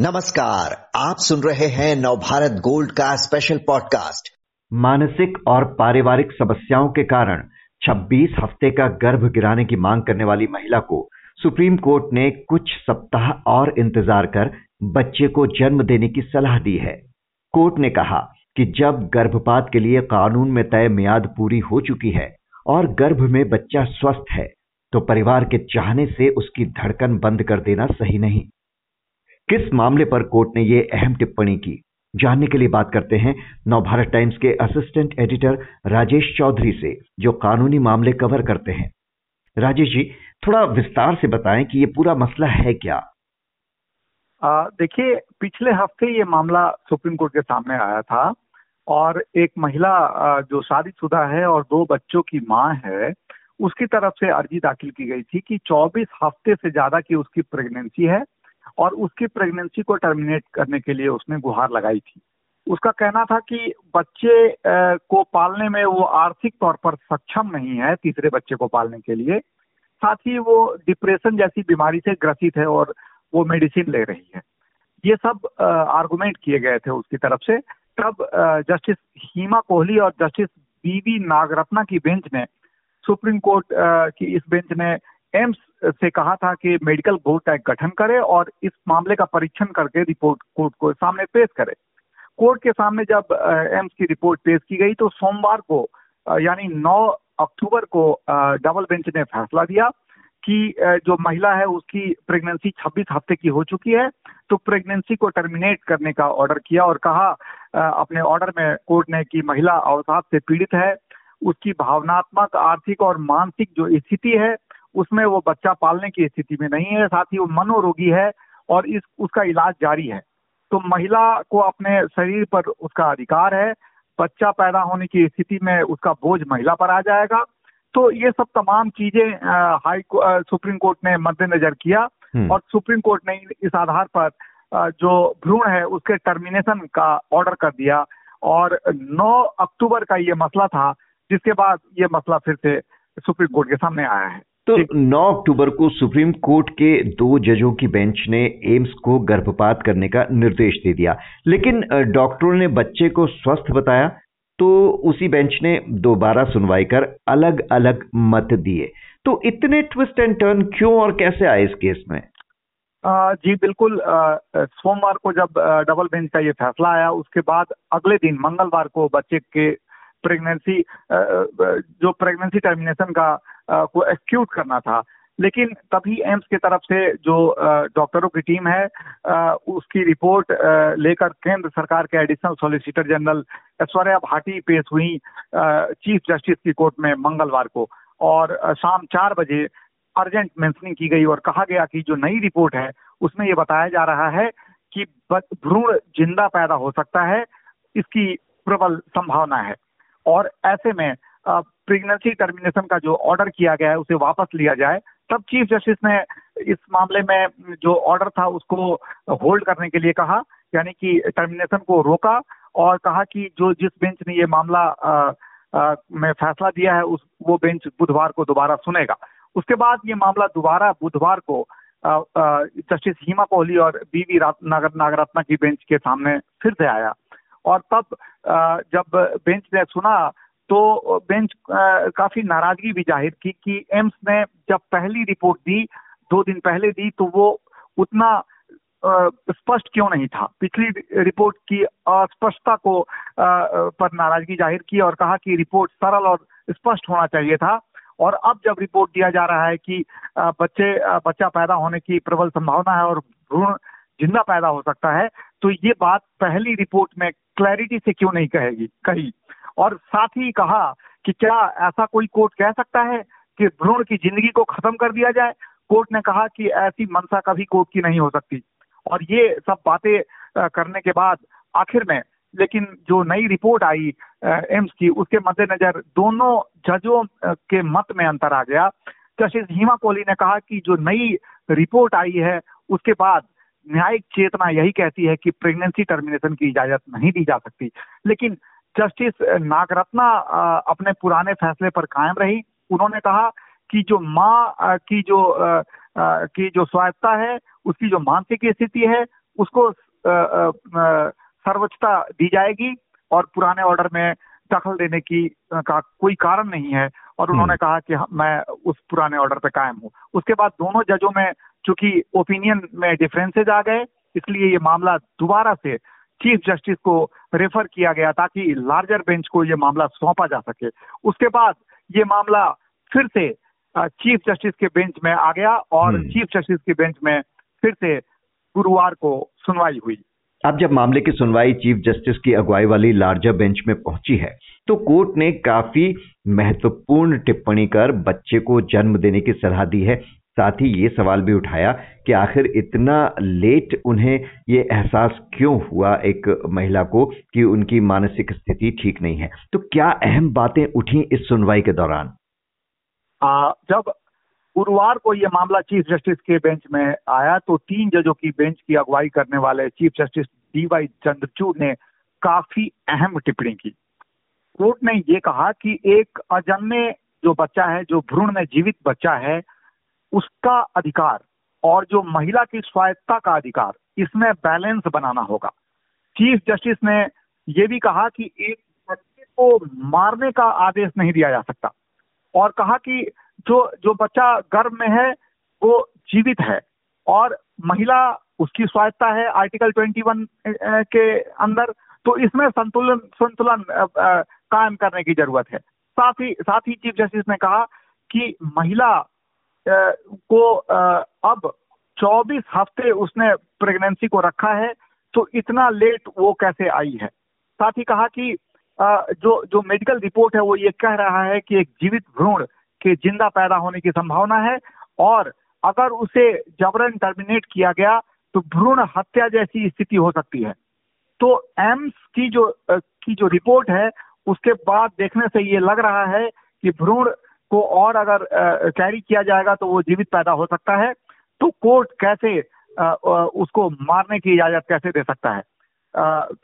नमस्कार, आप सुन रहे हैं नवभारत गोल्ड का स्पेशल पॉडकास्ट मानसिक और पारिवारिक समस्याओं के कारण 26 हफ़्ते का गर्भ गिराने की मांग करने वाली महिला को सुप्रीम कोर्ट ने कुछ सप्ताह और इंतज़ार कर बच्चे को जन्म देने की सलाह दी है। कोर्ट ने कहा कि जब गर्भपात के लिए कानून में तय मियाद पूरी हो चुकी है और गर्भ में बच्चा स्वस्थ है तो परिवार के चाहने से उसकी धड़कन बंद कर देना सही नहीं। किस मामले पर कोर्ट ने यह अहम टिप्पणी की? जानने के लिए बात करते हैं नवभारत टाइम्स के असिस्टेंट एडिटर राजेश चौधरी से, जो कानूनी मामले कवर करते हैं। राजेश जी, थोड़ा विस्तार से बताएँ कि ये पूरा मसला है क्या? देखिए, पिछले हफ़्ते ये मामला सुप्रीम कोर्ट के सामने आया था और एक महिला जो शादीशुदा है और दो बच्चों की माँ है, उसकी तरफ़ से अर्जी दाखिल की गई थी कि 24 हफ़्ते से ज़्यादा की उसकी प्रेगनेंसी है। और उसकी प्रेगनेंसी को टर्मिनेट करने के लिए उसने गुहार लगाई थी। उसका कहना था कि बच्चे को पालने में वो आर्थिक तौर पर सक्षम नहीं है तीसरे बच्चे को पालने के लिए। साथ ही वो डिप्रेशन जैसी बीमारी से ग्रसित है और वो मेडिसिन ले रही है। ये सब आर्गुमेंट किए गए थे उसकी तरफ़ से। तब जस्टिस हीमा कोहली और जस्टिस बीवी नागरत्ना की बेंच ने, सुप्रीम कोर्ट की इस बेंच ने एम्स से कहा था कि मेडिकल बोर्ड का गठन करे और इस मामले का परीक्षण करके रिपोर्ट कोर्ट को सामने पेश करे। कोर्ट के सामने जब एम्स की रिपोर्ट पेश की गई तो सोमवार को यानी 9 अक्टूबर को डबल बेंच ने फैसला दिया कि जो महिला है उसकी प्रेगनेंसी 26 हफ़्ते की हो चुकी है तो प्रेगनेंसी को टर्मिनेट करने का ऑर्डर किया और कहा अपने ऑर्डर में कोर्ट ने कि महिला अवसाद से पीड़ित है। उसकी भावनात्मक, आर्थिक और मानसिक जो स्थिति है उसमें वो बच्चा पालने की स्थिति में नहीं है साथ ही वो मनोरोगी है और इस उसका इलाज जारी है। तो महिला को अपने शरीर पर उसका अधिकार है बच्चा पैदा होने की स्थिति में उसका बोझ महिला पर आ जाएगा। तो ये सब तमाम चीज़ें हाई सुप्रीम कोर्ट ने मद्देनजर किया हम्म। और सुप्रीम कोर्ट ने इस आधार पर जो भ्रूण है उसके टर्मिनेशन का ऑर्डर कर दिया और 9 अक्टूबर का ये मसला था जिसके बाद ये मसला फिर से सुप्रीम कोर्ट के सामने आया है। तो 9 अक्टूबर को सुप्रीम कोर्ट के दो जजों की बेंच ने एम्स को गर्भपात करने का निर्देश दे दिया। लेकिन डॉक्टरों ने बच्चे को स्वस्थ बताया तो उसी बेंच ने दोबारा सुनवाई कर अलग अलग मत दिए। तो इतने ट्विस्ट एंड टर्न क्यों और कैसे आए इस केस में? आ, जी बिल्कुल सोमवार को जब डबल बेंच का ये फैसला आया उसके बाद अगले दिन मंगलवार को बच्चे के प्रेगनेंसी जो प्रेगनेंसी टर्मिनेशन का को एक्यूट करना था। लेकिन तभी एम्स की तरफ़ से जो डॉक्टरों की टीम है उसकी रिपोर्ट लेकर केंद्र सरकार के additional solicitor general Aishwarya Bhati पेश हुई चीफ जस्टिस की कोर्ट में मंगलवार को। और शाम चार बजे अर्जेंट मेंशनिंग की गई और कहा गया कि जो नई रिपोर्ट है, उसमें ये बताया जा रहा है कि भ्रूण ज़िंदा पैदा हो सकता है, इसकी प्रबल संभावना है। और ऐसे में प्रेगनेंसी टर्मिनेशन का जो ऑर्डर किया गया है उसे वापस लिया जाए तब चीफ जस्टिस ने इस मामले में जो ऑर्डर था उसको होल्ड करने के लिए कहा यानी कि टर्मिनेशन को रोका और कहा कि जो जिस बेंच ने ये मामला आ, आ, में फैसला दिया है उस वो बेंच बुधवार को दोबारा सुनेगा। उसके बाद ये मामला दोबारा बुधवार को जस्टिस हीमा कोहली और बीवी नागर नागरत्ना की बेंच के सामने फिर से आया। और तब जब बेंच ने सुना तो बेंच काफ़ी नाराज़गी भी ज़ाहिर की कि एम्स ने जब पहली रिपोर्ट दी, दो दिन पहले दी तो वो उतना स्पष्ट क्यों नहीं था? पिछली रिपोर्ट की अस्पष्टता को पर नाराज़गी ज़ाहिर की और कहा कि रिपोर्ट सरल और स्पष्ट होना चाहिए था। और अब जब रिपोर्ट दिया जा रहा है कि बच्चे बच्चा पैदा होने की प्रबल संभावना है और भ्रूण ज़िंदा पैदा हो सकता है तो ये बात पहली रिपोर्ट में क्लैरिटी से क्यों नहीं कहेगी, कही? और साथ ही कहा कि क्या ऐसा कोई कोर्ट कह सकता है कि भ्रूण की ज़िंदगी को खत्म कर दिया जाए? कोर्ट ने कहा कि ऐसी मनसा कभी कोर्ट की नहीं हो सकती। और ये सब बातें करने के बाद आखिर में, लेकिन जो नई रिपोर्ट आई एम्स की, उसके मद्देनजर दोनों जजों के मत में अंतर आ गया। जस्टिस हिमा कोहली ने कहा कि जो नई रिपोर्ट आई है, उसके बाद न्यायिक चेतना यही कहती है कि प्रेगनेंसी टर्मिनेशन की इजाज़त नहीं दी जा सकती। लेकिन जस्टिस नागरत्ना अपने पुराने फैसले पर कायम रही। उन्होंने कहा कि जो माँ की जो की जो स्वायत्ता है उसकी जो मानसिक स्थिति है उसको सर्वोच्चता दी जाएगी और पुराने ऑर्डर में दखल देने की का कोई कारण नहीं है। और हम्म। उन्होंने कहा कि मैं उस पुराने ऑर्डर पे कायम हूँ। उसके बाद दोनों जजों में चूँकि ओपिनियन में डिफरेंसेज आ गए इसलिए ये मामला दोबारा से चीफ जस्टिस को रेफर किया गया ताकि लार्जर बेंच को ये मामला सौंपा जा सके। उसके बाद ये मामला फिर से चीफ जस्टिस के बेंच में आ गया और चीफ हम्म। जस्टिस के बेंच में फिर से गुरुवार को सुनवाई हुई। अब जब मामले की सुनवाई चीफ जस्टिस की अगुवाई वाली लार्जर बेंच में पहुँची है तो कोर्ट ने काफ़ी महत्वपूर्ण टिप्पणी कर बच्चे को जन्म देने की सलाह दी है। साथ ही ये सवाल भी उठाया कि आखिर इतना लेट उन्हें ये एहसास क्यों हुआ एक महिला को कि उनकी मानसिक स्थिति ठीक नहीं है? तो क्या अहम बातें उठी इस सुनवाई के दौरान? आ, जब गुरुवार को यह मामला चीफ जस्टिस के बेंच में आया तो तीन जजों की बेंच की अगुवाई करने वाले chief justice D Y Chandrachud ने काफ़ी अहम टिप्पणी की। कोर्ट ने ये कहा कि एक अजन्मे जो बच्चा है जो भ्रूण में जीवित बच्चा है उसका अधिकार और जो महिला की स्वायत्ता का अधिकार, इसमें बैलेंस बनाना होगा। चीफ जस्टिस ने यह भी कहा कि एक बच्चे को मारने का आदेश नहीं दिया जा सकता और कहा कि जो जो बच्चा गर्भ में है, वो जीवित है और महिला उसकी स्वायत्ता है आर्टिकल 21 के अंदर तो इसमें संतुलन संतुलन कायम करने की ज़रूरत है। साथ ही साथ ही चीफ जस्टिस ने कहा कि महिला को अब 24 हफ़्ते उसने प्रेगनेंसी को रखा है तो इतना लेट वो कैसे आई है? साथ ही कहा कि जो जो मेडिकल रिपोर्ट है वो ये कह रहा है कि एक जीवित भ्रूण के ज़िंदा पैदा होने की संभावना है और अगर उसे जबरन टर्मिनेट किया गया तो भ्रूण हत्या जैसी स्थिति हो सकती है। तो एम्स की जो की जो रिपोर्ट है, उसके बाद देखने से ये लग रहा है कि भ्रूण को और अगर कैरी किया जाएगा तो वो जीवित पैदा हो सकता है। तो कोर्ट कैसे उसको मारने की इजाज़त कैसे दे सकता है?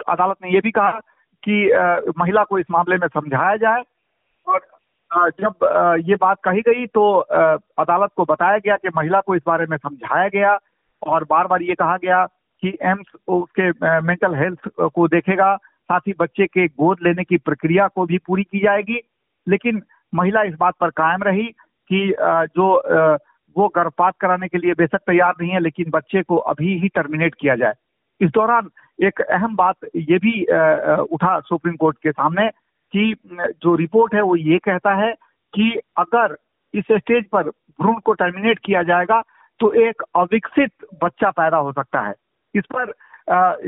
अदालत ने यह भी कहा कि महिला को इस मामले में समझाया जाए। और जब ये बात कही गई तो अदालत को बताया गया कि महिला को इस बारे में समझाया गया और बार बार ये कहा गया कि एम्स उसके मेंटल हेल्थ को देखेगा, साथ ही बच्चे के गोद लेने की प्रक्रिया को भी पूरी की जाएगी। लेकिन महिला इस बात पर कायम रही कि जो वो गर्भपात कराने के लिए बेशक तैयार नहीं है, लेकिन बच्चे को अभी ही टर्मिनेट किया जाए। इस दौरान एक अहम बात ये भी उठा सुप्रीम कोर्ट के सामने कि जो रिपोर्ट है वो ये कहता है कि अगर इस स्टेज पर भ्रूण को टर्मिनेट किया जाएगा तो एक अविकसित बच्चा पैदा हो सकता है। इस पर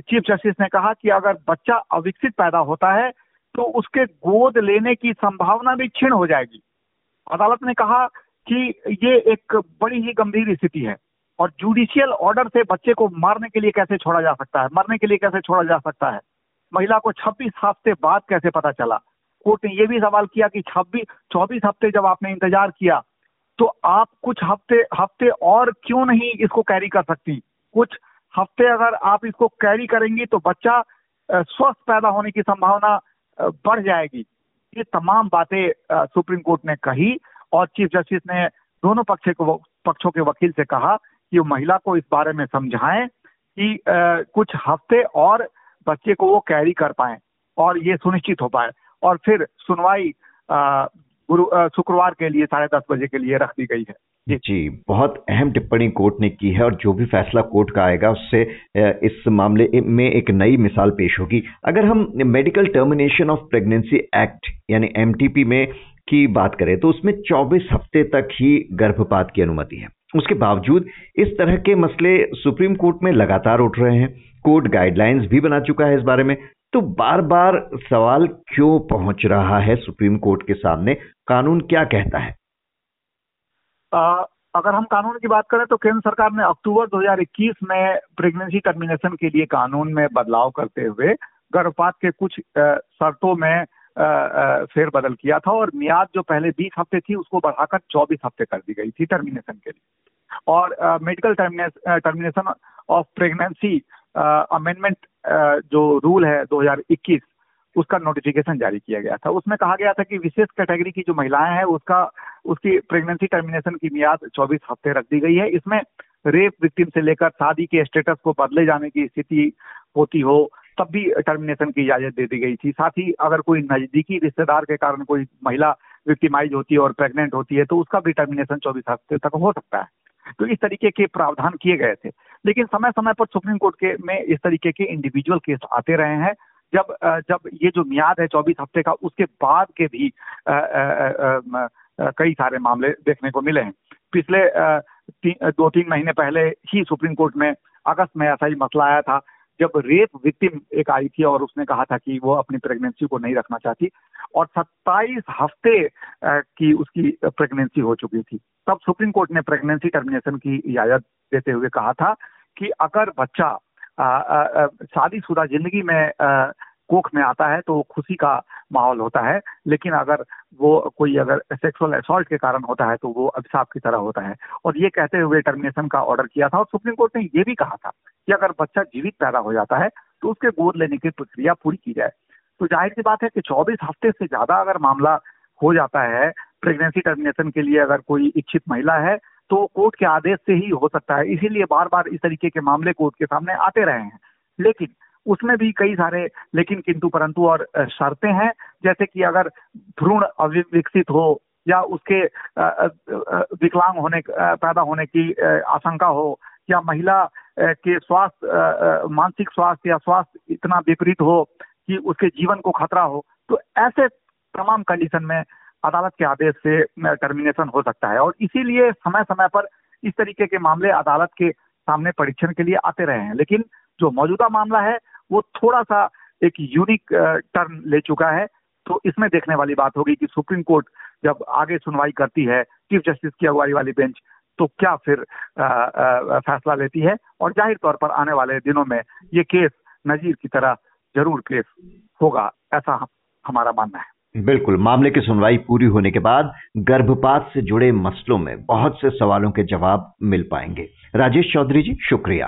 चीफ जस्टिस ने कहा कि अगर बच्चा अविकसित पैदा होता है तो उसके गोद लेने की संभावना भी क्षीण हो जाएगी। अदालत ने कहा कि ये एक बड़ी ही गंभीर स्थिति है और जुडिशियल ऑर्डर से बच्चे को मारने के लिए कैसे छोड़ा जा सकता है, मरने के लिए कैसे छोड़ा जा सकता है? महिला को 26 हफ़्ते बाद कैसे पता चला? कोर्ट ने यह भी सवाल किया कि 26 24 हफ़्ते जब आपने इंतज़ार किया तो आप कुछ हफ़्ते हफ़्ते और क्यों नहीं इसको कैरी कर सकती? कुछ हफ़्ते अगर आप इसको कैरी करेंगी तो बच्चा स्वस्थ पैदा होने की संभावना बढ़ जाएगी। ये तमाम बातें सुप्रीम कोर्ट ने कही और चीफ जस्टिस ने दोनों पक्ष को पक्षों के वकील से कहा कि वो महिला को इस बारे में समझाएँ कि आ, कुछ हफ़्ते और बच्चे को वो कैरी कर पाए और ये सुनिश्चित हो पाए। और फिर सुनवाई शुक्रवार के लिए, साढ़े दस बजे के लिए रख दी गई है। जी। बहुत अहम टिप्पणी कोर्ट ने की है और जो भी फैसला कोर्ट का आएगा, उससे इस मामले में एक नई मिसाल पेश होगी। अगर हम medical termination of pregnancy act, यानी एमटीपी में की बात करें तो उसमें 24 हफ़्ते तक ही गर्भपात की अनुमति है। उसके बावजूद, इस तरह के मसले सुप्रीम कोर्ट में लगातार उठ रहे हैं। कोर्ट गाइडलाइंस भी बना चुका है इस बारे में। तो बार बार सवाल क्यों पहुँच रहा है सुप्रीम कोर्ट के सामने? कानून क्या कहता है? आ, अगर हम कानून की बात करें तो केंद्र सरकार ने अक्टूबर 2021 में प्रेगनेंसी टर्मिनेशन के लिए कानून में बदलाव करते हुए गर्भपात के कुछ शर्तों में फेरबदल किया था और मियाद जो पहले 20 हफ़्ते थी उसको बढ़ाकर 24 हफ़्ते कर दी गई थी टर्मिनेशन के लिए। और medical termination of pregnancy amendment जो रूल है 2021 उसका नोटिफिकेशन जारी किया गया था। उसमें कहा गया था कि विशेष कैटेगरी की जो महिलाएँ हैं, उसका, उसकी प्रेगनेंसी टर्मिनेशन की मियाद 24 हफ़्ते रख दी गई है। इसमें रेप विक्टिम से लेकर शादी के स्टेटस को बदले जाने की स्थिति होती हो, तब भी टर्मिनेशन की इजाज़त दे दी गई थी। साथ ही अगर कोई नजदीकी रिश्तेदार के कारण कोई महिला विक्टिमाइज होती है और प्रेग्नेंट होती है तो उसका भी टर्मिनेशन चौबीस हफ़्ते तक हो सकता है। तो इस तरीके के प्रावधान किए गए थे। लेकिन समय समय पर सुप्रीम कोर्ट के में इस तरीके के इंडिविजुअल केस आते रहे हैं। जब जब ये जो मियाद है चौबीस हफ़्ते का, उसके बाद के भी कई सारे मामले देखने को मिले हैं। पिछले दो तीन महीने पहले ही सुप्रीम कोर्ट में अगस्त में ऐसा ही मसला आया था जब रेप विक्टिम एक आई थी और उसने कहा था कि वो अपनी प्रेगनेंसी को नहीं रखना चाहती और 27 हफ़्ते की उसकी प्रेगनेंसी हो चुकी थी। तब सुप्रीम कोर्ट ने प्रेगनेंसी टर्मिनेशन की इजाज़त देते हुए कहा था कि अगर बच्चा शादीशुदा ज़िंदगी में आ, कोख में आता है तो खुशी का माहौल होता है लेकिन अगर वो कोई अगर सेक्सुअल असॉल्ट के कारण होता है तो वो अभिशाप की तरह होता है। और ये कहते हुए टर्मिनेशन का ऑर्डर किया था और सुप्रीम कोर्ट ने ये भी कहा था कि अगर बच्चा जीवित पैदा हो जाता है तो उसके गोद लेने की प्रक्रिया पूरी की जाए। तो ज़ाहिर सी बात है कि 24 हफ़्ते से ज़्यादा अगर मामला हो जाता है प्रेगनेंसी टर्मिनेशन के लिए अगर कोई इच्छित महिला है तो कोर्ट के आदेश से ही हो सकता है। इसीलिए बार बार इस तरीके के मामले कोर्ट के सामने आते रहे हैं। लेकिन उसमें भी कई सारे लेकिन किंतु परंतु और शर्तें हैं, जैसे कि अगर भ्रूण अविकसित हो या उसके विकलांग होने पैदा होने की आशंका हो, या महिला के स्वास्थ्य मानसिक स्वास्थ्य या स्वास्थ्य इतना विपरीत हो कि उसके जीवन को खतरा हो तो ऐसे तमाम कंडीशन में अदालत के आदेश से टर्मिनेशन हो सकता है। और इसीलिए समय समय पर इस तरीके के मामले अदालत के सामने परीक्षण के लिए आते रहे हैं। लेकिन जो मौजूदा मामला है, वो थोड़ा सा एक यूनिक टर्न ले चुका है। तो इसमें देखने वाली बात होगी कि सुप्रीम कोर्ट जब आगे सुनवाई करती है चीफ जस्टिस की अगुवाई वाली बेंच तो क्या फिर फैसला लेती है? और ज़ाहिर तौर पर आने वाले दिनों में ये केस नजीर की तरह ज़रूर केस होगा, ऐसा हमारा मानना है। बिल्कुल, मामले की सुनवाई पूरी होने के बाद गर्भपात से जुड़े मसलों में बहुत से सवालों के जवाब मिल पाएँगे। राजेश चौधरी जी, शुक्रिया।